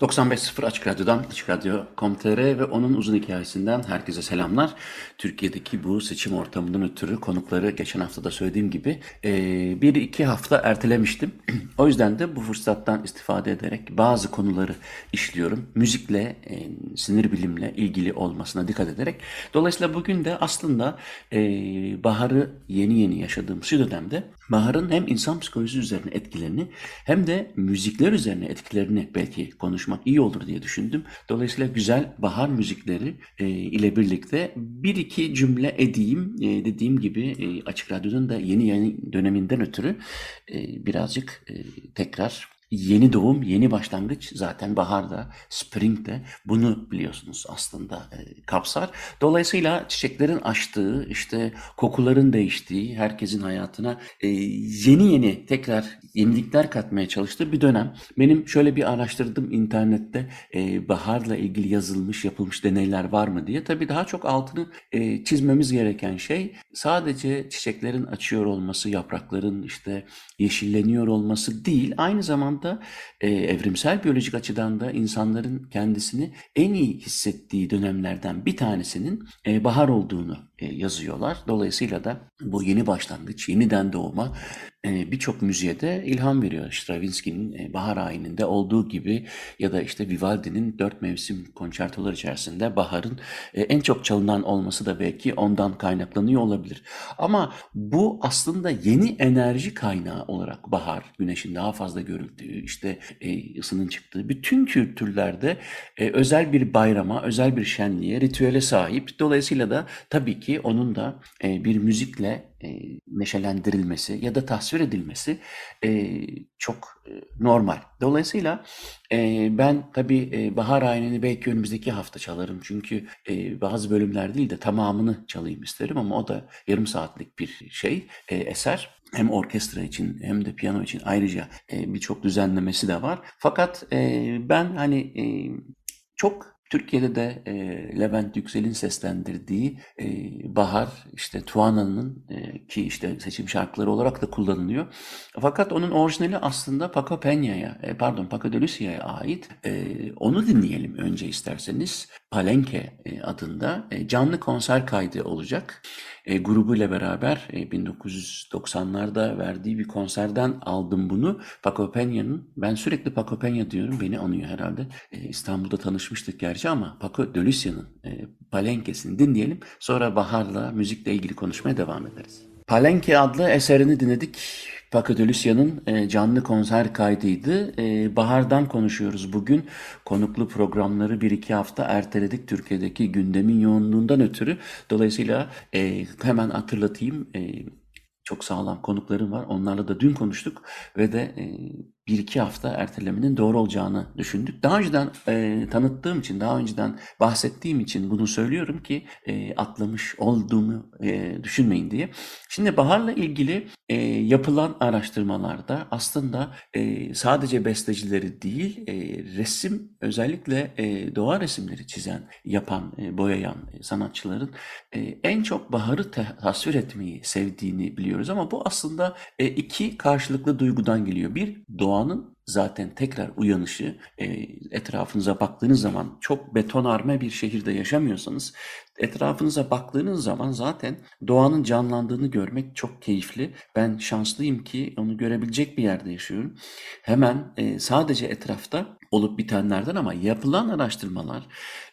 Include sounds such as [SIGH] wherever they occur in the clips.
95.0 Açık Radyo'dan, Açık Radyo.com.tr ve onun uzun hikayesinden herkese selamlar. Türkiye'deki bu seçim ortamından ötürü konukları geçen hafta da söylediğim gibi e, bir iki hafta ertelemiştim. [CLEARS THROAT] o yüzden de bu fırsattan istifade ederek bazı konuları işliyorum. Müzikle, e, sinir bilimle ilgili olmasına dikkat ederek. Dolayısıyla bugün de aslında e, baharı yeni yeni yaşadığım şu dönemde baharın hem insan psikolojisi üzerine etkilerini hem de müzikler üzerine etkilerini belki konuşmak iyi olur diye düşündüm. Dolayısıyla güzel bahar müzikleri e, ile birlikte bir iki cümle edeyim. E, dediğim gibi e, Açık Radyo'nun da yeni yeni döneminden ötürü e, birazcık e, tekrar Yeni doğum, yeni başlangıç zaten baharda, springde bunu biliyorsunuz aslında e, kapsar. Dolayısıyla çiçeklerin açtığı, işte kokuların değiştiği, herkesin hayatına e, yeni yeni tekrar yenilikler katmaya çalıştığı bir dönem. Benim şöyle bir araştırdım internette e, baharla ilgili yazılmış, yapılmış deneyler var mı diye. Tabii daha çok altını e, çizmemiz gereken şey sadece çiçeklerin açıyor olması, yaprakların işte yeşilleniyor olması değil. Aynı zamanda zamanda e, evrimsel biyolojik açıdan da insanların kendisini en iyi hissettiği dönemlerden bir tanesinin e, bahar olduğunu yazıyorlar. Dolayısıyla da bu yeni başlangıç, yeniden doğuma e, birçok müziğe de ilham veriyor. Stravinsky'nin e, Bahar Ayini'nde olduğu gibi ya da işte Vivaldi'nin dört mevsim konçertolar içerisinde baharın en çok çalınan olması da belki ondan kaynaklanıyor olabilir. Ama bu aslında yeni enerji kaynağı olarak bahar, güneşin daha fazla görüldüğü, işte ısının çıktığı bütün kültürlerde özel bir bayrama, özel bir şenliğe, ritüele sahip. Dolayısıyla da tabii ki onun da e, bir müzikle e, neşelendirilmesi ya da tasvir edilmesi e, çok e, normal. Dolayısıyla e, ben tabii e, Bahar Ayini'ni belki önümüzdeki hafta çalarım. Çünkü e, bazı bölümler değil de tamamını çalayım isterim ama o da yarım saatlik bir şey, e, eser hem orkestra için hem de piyano için ayrıca e, birçok düzenlemesi de var. Fakat e, ben hani e, çok Türkiye'de de e, Levent Yüksel'in seslendirdiği e, Bahar, işte Tuana'nın e, ki işte seçim şarkıları olarak da kullanılıyor. Fakat onun orijinali aslında Paco Peña'ya, e, pardon Paco de Lucia'ya ait. E, onu dinleyelim önce isterseniz. Palenque e, adında e, canlı konser kaydı olacak e, grubuyla beraber e, 1990'larda verdiği bir konserden aldım bunu. Paco Peña'nın, ben sürekli Paco Peña diyorum, beni anıyor herhalde. E, İstanbul'da tanışmıştık gerçi ama Paco de Lucia'nın e, Palenque'sini dinleyelim. Sonra Bahar'la, müzikle ilgili konuşmaya devam ederiz. Palenque adlı eserini dinledik. Paco de Lucia'nın e, canlı konser kaydıydı. E, bahar'dan konuşuyoruz bugün. Konuklu programları bir iki hafta erteledik Türkiye'deki gündemin yoğunluğundan ötürü. Dolayısıyla e, hemen hatırlatayım. Çok sağlam konuklarım var. Onlarla da dün konuştuk ve de bir iki hafta ertelemenin doğru olacağını düşündük. Daha önceden e, tanıttığım için, daha önceden bahsettiğim için bunu söylüyorum ki e, atlamış olduğumu e, düşünmeyin diye. Şimdi baharla ilgili e, yapılan araştırmalarda aslında e, sadece bestecileri değil, e, resim özellikle e, doğa resimleri çizen, yapan, e, boyayan e, sanatçıların e, en çok baharı tasvir etmeyi sevdiğini biliyoruz. Ama bu aslında e, iki karşılıklı duygudan geliyor. Bir, doğa doğanın zaten tekrar uyanışı e, etrafınıza baktığınız zaman çok betonarme bir şehirde yaşamıyorsanız etrafınıza baktığınız zaman zaten doğanın canlandığını görmek çok keyifli. Ben şanslıyım ki onu görebilecek bir yerde yaşıyorum. Hemen e, sadece etrafta olup bitenlerden ama yapılan araştırmalar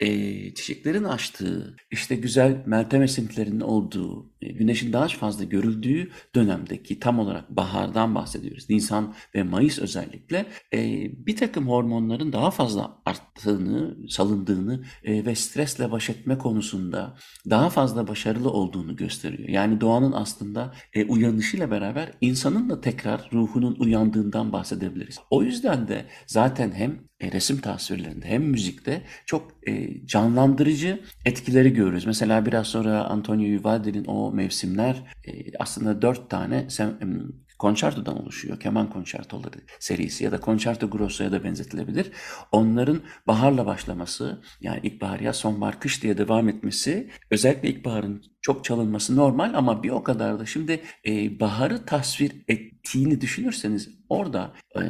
e, çiçeklerin açtığı, işte güzel meltem esintilerinin olduğu, e, güneşin daha fazla görüldüğü dönemdeki tam olarak bahardan bahsediyoruz. Nisan ve Mayıs özellikle e, bir takım hormonların daha fazla arttığını, salındığını e, ve stresle baş etme konusunda daha fazla başarılı olduğunu gösteriyor. Yani doğanın aslında e, uyanışıyla beraber insanın da tekrar ruhunun uyandığından bahsedebiliriz. O yüzden de zaten hem e, resim tasvirlerinde hem müzikte çok e, canlandırıcı etkileri görürüz. Mesela biraz sonra Antonio Vivaldi'nin o mevsimler e, aslında dört tane konçertodan oluşuyor. Keman konçertoları serisi ya da konçerto grosso'ya da benzetilebilir. Onların baharla başlaması yani ilkbahar ya sonbahar kış diye devam etmesi özellikle ilkbaharın çok çalınması normal ama bir o kadar da şimdi e, baharı tasvir ettiğini düşünürseniz orada e,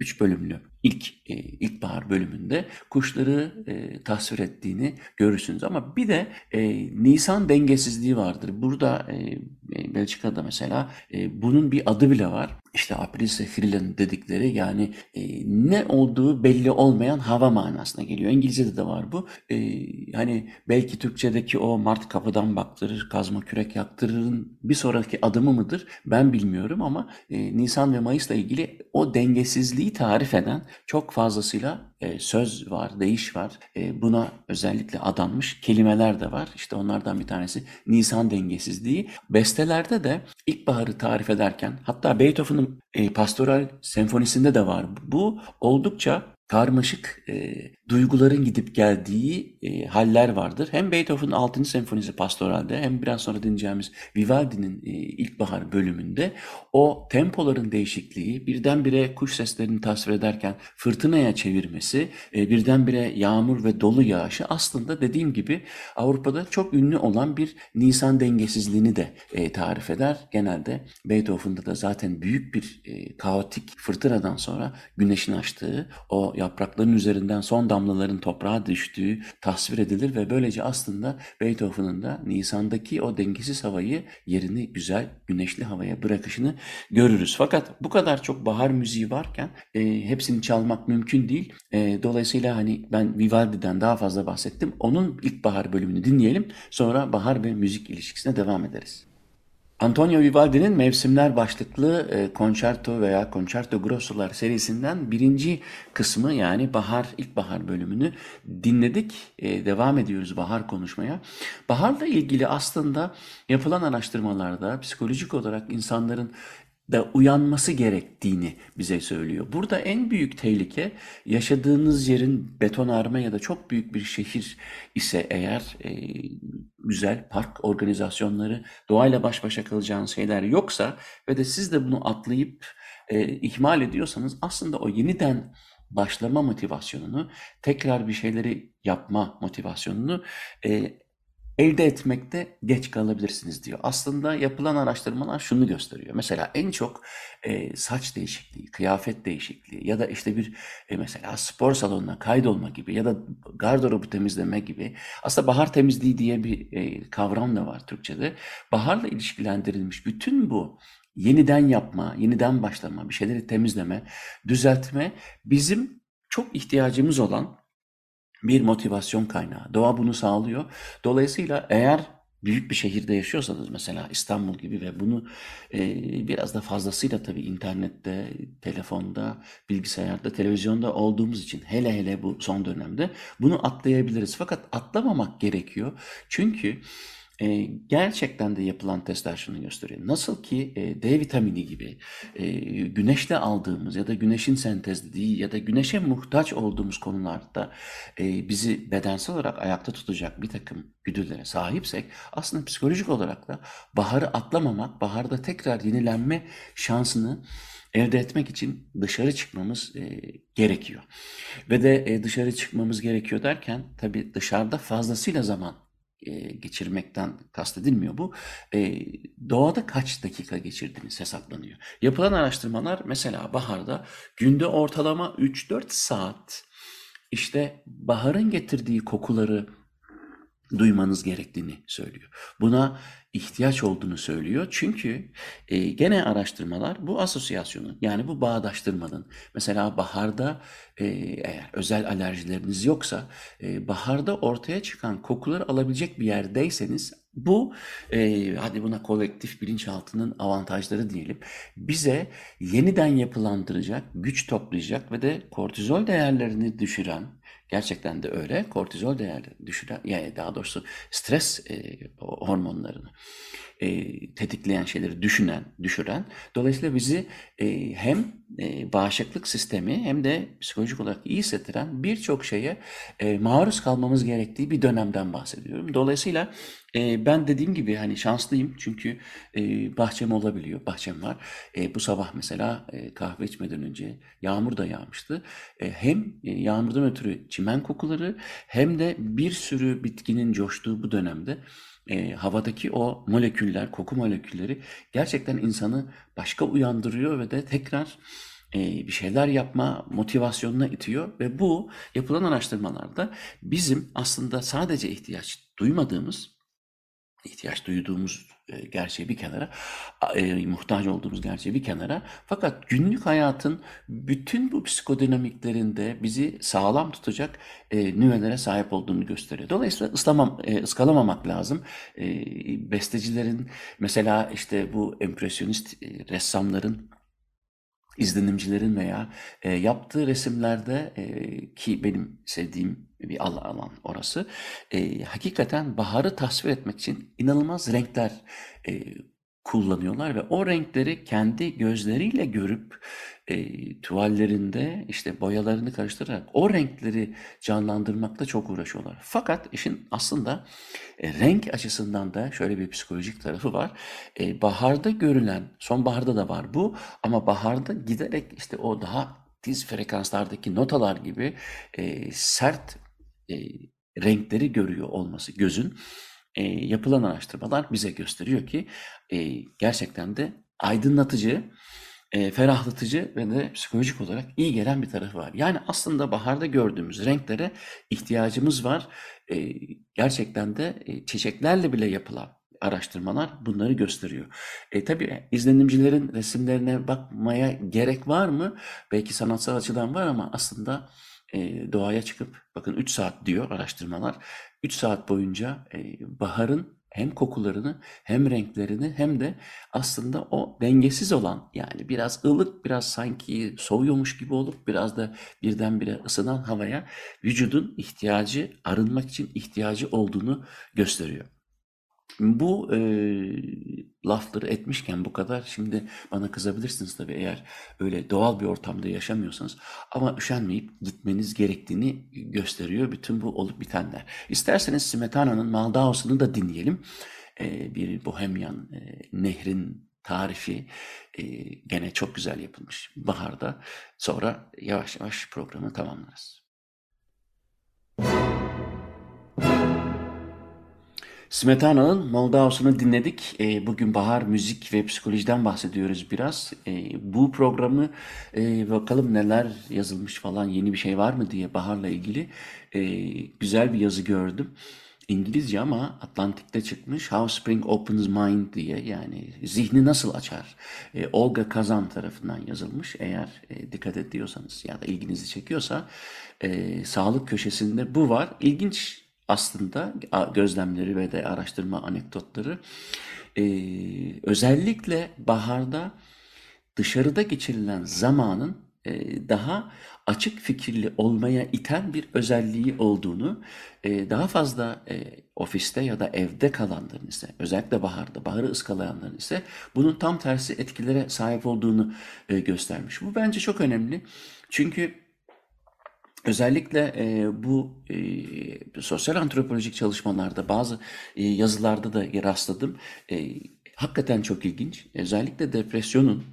üç bölümlü ilk e, ilkbahar bölümünde kuşları e, tasvir ettiğini görürsünüz. Ama bir de e, Nisan dengesizliği vardır. Burada e, Belçika'da mesela e, bunun bir adı bile var. İşte Aprilse Frillen dedikleri yani e, ne olduğu belli olmayan hava manasına geliyor. İngilizce'de de var bu. E, hani belki Türkçedeki o Mart kapıdan baktırır, kazma kürek yaktırırın bir sonraki adımı mıdır ben bilmiyorum ama e, Nisan ve Mayıs'la ilgili o dengesizliği tarif eden çok fazlasıyla e, söz var, deyiş var. E, buna özellikle adanmış kelimeler de var. İşte onlardan bir tanesi Nisan dengesizliği. Bestelerde de ilkbaharı tarif ederken hatta Beethoven'ın e, Pastoral Senfonisinde de var. Bu oldukça karmaşık e, duyguların gidip geldiği e, haller vardır. Hem Beethoven'ın 6. senfonisi pastoralde hem biraz sonra dinleyeceğimiz Vivaldi'nin e, ilkbahar bölümünde o tempoların değişikliği birdenbire kuş seslerini tasvir ederken fırtınaya çevirmesi, e, birdenbire yağmur ve dolu yağışı aslında dediğim gibi Avrupa'da çok ünlü olan bir Nisan dengesizliğini de e, tarif eder. Genelde Beethoven'da da zaten büyük bir e, kaotik fırtınadan sonra güneşin açtığı o yaprakların üzerinden son damlaların toprağa düştüğü tasvir edilir ve böylece aslında Beethoven'ın da Nisan'daki o dengesiz havayı yerini güzel güneşli havaya bırakışını görürüz. Fakat bu kadar çok bahar müziği varken e, hepsini çalmak mümkün değil. E, dolayısıyla hani ben Vivaldi'den daha fazla bahsettim. Onun ilkbahar bölümünü dinleyelim. Sonra bahar ve müzik ilişkisine devam ederiz. Antonio Vivaldi'nin Mevsimler başlıklı e, Concerto veya Concerto Grosso'lar serisinden birinci kısmı yani bahar, ilkbahar bölümünü dinledik. E, devam ediyoruz bahar konuşmaya. Baharla ilgili aslında yapılan araştırmalarda psikolojik olarak insanların da uyanması gerektiğini bize söylüyor. Burada en büyük tehlike yaşadığınız yerin betonarme ya da çok büyük bir şehir ise eğer e, güzel park organizasyonları, doğayla baş başa kalacağınız şeyler yoksa ve de siz de bunu atlayıp e, ihmal ediyorsanız aslında o yeniden başlama motivasyonunu, tekrar bir şeyleri yapma motivasyonunu e, elde etmekte geç kalabilirsiniz diyor. Aslında yapılan araştırmalar şunu gösteriyor. Mesela en çok e, saç değişikliği, kıyafet değişikliği ya da işte bir e, mesela spor salonuna kaydolma gibi ya da gardırobu temizleme gibi aslında bahar temizliği diye bir e, kavram da var Türkçe'de. Baharla ilişkilendirilmiş bütün bu yeniden yapma, yeniden başlama, bir şeyleri temizleme, düzeltme bizim çok ihtiyacımız olan bir motivasyon kaynağı. Doğa bunu sağlıyor. Dolayısıyla eğer büyük bir şehirde yaşıyorsanız mesela İstanbul gibi ve bunu e, biraz da fazlasıyla tabii internette, telefonda, bilgisayarda, televizyonda olduğumuz için hele hele bu son dönemde bunu atlayabiliriz. Fakat atlamamak gerekiyor. Çünkü e, gerçekten de yapılan testler şunu gösteriyor. Nasıl ki e, D vitamini gibi e, güneşte aldığımız ya da güneşin sentezlediği ya da güneşe muhtaç olduğumuz konularda e, bizi bedensel olarak ayakta tutacak bir takım güdülere sahipsek aslında psikolojik olarak da baharı atlamamak, baharda tekrar yenilenme şansını elde etmek için dışarı çıkmamız e, gerekiyor. Ve de e, dışarı çıkmamız gerekiyor derken tabii dışarıda fazlasıyla zaman e, geçirmekten kastedilmiyor bu. E, doğada kaç dakika geçirdiğiniz hesaplanıyor. Yapılan araştırmalar mesela baharda günde ortalama 3-4 saat işte baharın getirdiği kokuları duymanız gerektiğini söylüyor. Buna ihtiyaç olduğunu söylüyor. Çünkü e, gene araştırmalar bu asosyasyonun yani bu bağdaştırmanın mesela baharda e, eğer özel alerjileriniz yoksa e, baharda ortaya çıkan kokuları alabilecek bir yerdeyseniz bu e, hadi buna kolektif bilinçaltının avantajları diyelim. Bize yeniden yapılandıracak, güç toplayacak ve de kortizol değerlerini düşüren gerçekten de öyle kortizol değerlerini düşüren yani daha doğrusu stres e, hormonlarını e, tetikleyen şeyleri düşünen, düşüren. Dolayısıyla bizi e, hem e, bağışıklık sistemi hem de psikolojik olarak iyi hissettiren birçok şeye e, maruz kalmamız gerektiği bir dönemden bahsediyorum. Dolayısıyla e, ben dediğim gibi hani şanslıyım çünkü e, bahçem olabiliyor, bahçem var. E, bu sabah mesela e, kahve içmeden önce yağmur da yağmıştı. E, hem e, yağmurdan ötürü çimen kokuları hem de bir sürü bitkinin coştuğu bu dönemde e, havadaki o moleküller, koku molekülleri gerçekten insanı başka uyandırıyor ve de tekrar e, bir şeyler yapma motivasyonuna itiyor. Ve bu yapılan araştırmalarda bizim aslında sadece ihtiyaç duymadığımız ihtiyaç duyduğumuz gerçeği bir kenara, e, muhtaç olduğumuz gerçeği bir kenara. Fakat günlük hayatın bütün bu psikodinamiklerinde bizi sağlam tutacak e, nüvelere sahip olduğunu gösteriyor. Dolayısıyla ıslamam, e, ıskalamamak lazım. E, bestecilerin mesela işte bu empresyonist e, ressamların izlenimcilerin veya e, yaptığı resimlerde e, ki benim sevdiğim bir alan orası e, hakikaten baharı tasvir etmek için inanılmaz renkler e, kullanıyorlar ve o renkleri kendi gözleriyle görüp e, tuvallerinde işte boyalarını karıştırarak o renkleri canlandırmakta çok uğraşıyorlar. Fakat işin aslında e, renk açısından da şöyle bir psikolojik tarafı var. E, baharda görülen, sonbaharda da var bu ama baharda giderek işte o daha tiz frekanslardaki notalar gibi e, sert e, renkleri görüyor olması gözün e, yapılan araştırmalar bize gösteriyor ki e, gerçekten de aydınlatıcı, e, ferahlatıcı ve de psikolojik olarak iyi gelen bir tarafı var. Yani aslında baharda gördüğümüz renklere ihtiyacımız var. E, gerçekten de e, çiçeklerle bile yapılan araştırmalar bunları gösteriyor. E, tabii izlenimcilerin resimlerine bakmaya gerek var mı? Belki sanatsal açıdan var ama aslında e, doğaya çıkıp bakın 3 saat diyor araştırmalar. 3 saat boyunca e, baharın hem kokularını hem renklerini hem de aslında o dengesiz olan yani biraz ılık biraz sanki soğuyormuş gibi olup biraz da birdenbire ısınan havaya vücudun ihtiyacı arınmak için ihtiyacı olduğunu gösteriyor. Bu e, lafları etmişken bu kadar şimdi bana kızabilirsiniz tabii eğer öyle doğal bir ortamda yaşamıyorsanız ama üşenmeyip gitmeniz gerektiğini gösteriyor bütün bu olup bitenler. İsterseniz Smetana'nın Maldaos'unu da dinleyelim. E, bir Bohemyan e, nehrin tarifi e, gene çok güzel yapılmış baharda. Sonra yavaş yavaş programı tamamlarız. Smetana'nın Moldavos'unu dinledik. E, bugün bahar, müzik ve psikolojiden bahsediyoruz biraz. E, bu programı e, bakalım neler yazılmış falan yeni bir şey var mı diye baharla ilgili güzel bir yazı gördüm. İngilizce ama Atlantik'te çıkmış How Spring Opens Mind diye yani zihni nasıl açar Olga Kazan tarafından yazılmış eğer dikkat ediyorsanız ya da ilginizi çekiyorsa sağlık köşesinde bu var ilginç aslında gözlemleri ve de araştırma anekdotları e, özellikle baharda dışarıda geçirilen zamanın e, daha açık fikirli olmaya iten bir özelliği olduğunu, e, daha fazla e, ofiste ya da evde kalanların ise, özellikle baharda, baharı ıskalayanların ise bunun tam tersi etkilere sahip olduğunu e, göstermiş. Bu bence çok önemli. Çünkü Özellikle e, bu e, sosyal antropolojik çalışmalarda bazı e, yazılarda da rastladım. E, hakikaten çok ilginç. Özellikle depresyonun,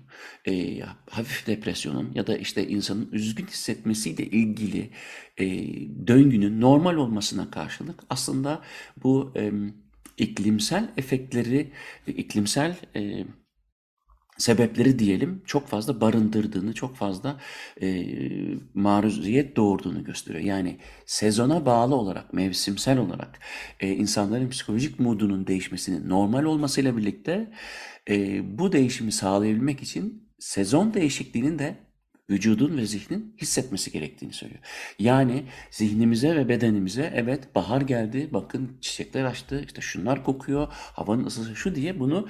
e, hafif depresyonun ya da işte insanın üzgün hissetmesiyle ilgili e, döngünün normal olmasına karşılık aslında bu e, iklimsel efektleri, iklimsel e, sebepleri diyelim çok fazla barındırdığını, çok fazla e, maruziyet doğurduğunu gösteriyor. Yani sezona bağlı olarak, mevsimsel olarak e, insanların psikolojik moodunun değişmesinin normal olmasıyla birlikte e, bu değişimi sağlayabilmek için sezon değişikliğinin de vücudun ve zihnin hissetmesi gerektiğini söylüyor. Yani zihnimize ve bedenimize evet bahar geldi, bakın çiçekler açtı, işte şunlar kokuyor, havanın ısısı şu diye bunu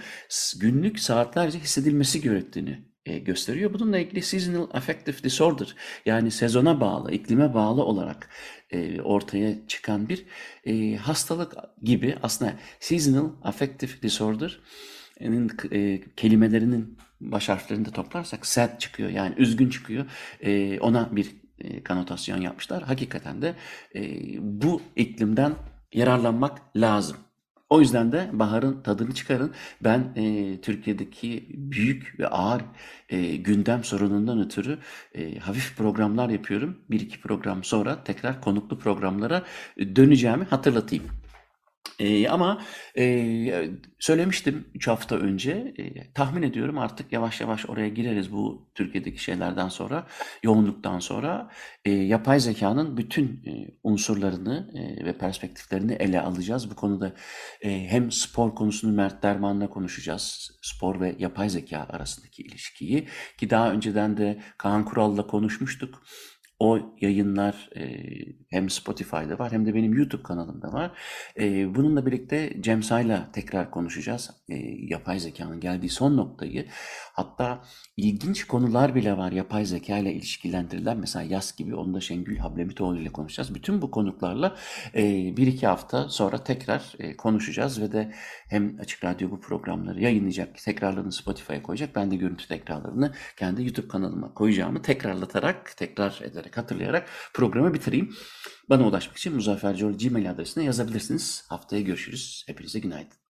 günlük saatlerce hissedilmesi gerektiğini e, gösteriyor. Bununla ilgili seasonal affective disorder yani sezona bağlı, iklime bağlı olarak e, ortaya çıkan bir e, hastalık gibi aslında seasonal affective disorder e, kelimelerinin baş harflerini de toplarsak sad çıkıyor yani üzgün çıkıyor. E, ona bir e, kanotasyon yapmışlar. Hakikaten de e, bu iklimden yararlanmak lazım. O yüzden de baharın tadını çıkarın. Ben e, Türkiye'deki büyük ve ağır e, gündem sorunundan ötürü e, hafif programlar yapıyorum. Bir iki program sonra tekrar konuklu programlara döneceğimi hatırlatayım. Ee, ama e, söylemiştim 3 hafta önce. E, tahmin ediyorum artık yavaş yavaş oraya gireriz bu Türkiye'deki şeylerden sonra, yoğunluktan sonra. E, yapay zekanın bütün e, unsurlarını e, ve perspektiflerini ele alacağız. Bu konuda e, hem spor konusunu Mert Derman'la konuşacağız. Spor ve yapay zeka arasındaki ilişkiyi. Ki daha önceden de Kaan Kural'la konuşmuştuk. O yayınlar e, hem Spotify'da var hem de benim YouTube kanalımda var. E, bununla birlikte Cem Say'la tekrar konuşacağız. E, yapay zekanın geldiği son noktayı. Hatta ilginç konular bile var yapay zeka ile ilişkilendirilen. Mesela yaz gibi onu da Şengül Hablemitoğlu ile konuşacağız. Bütün bu konuklarla e, bir iki hafta sonra tekrar e, konuşacağız ve de hem Açık Radyo bu programları yayınlayacak, tekrarlarını Spotify'a koyacak. Ben de görüntü tekrarlarını kendi YouTube kanalıma koyacağımı tekrarlatarak, tekrar ederek, hatırlayarak programı bitireyim. Bana ulaşmak için Muzaffer Gmail adresine yazabilirsiniz. Haftaya görüşürüz. Hepinize günaydın.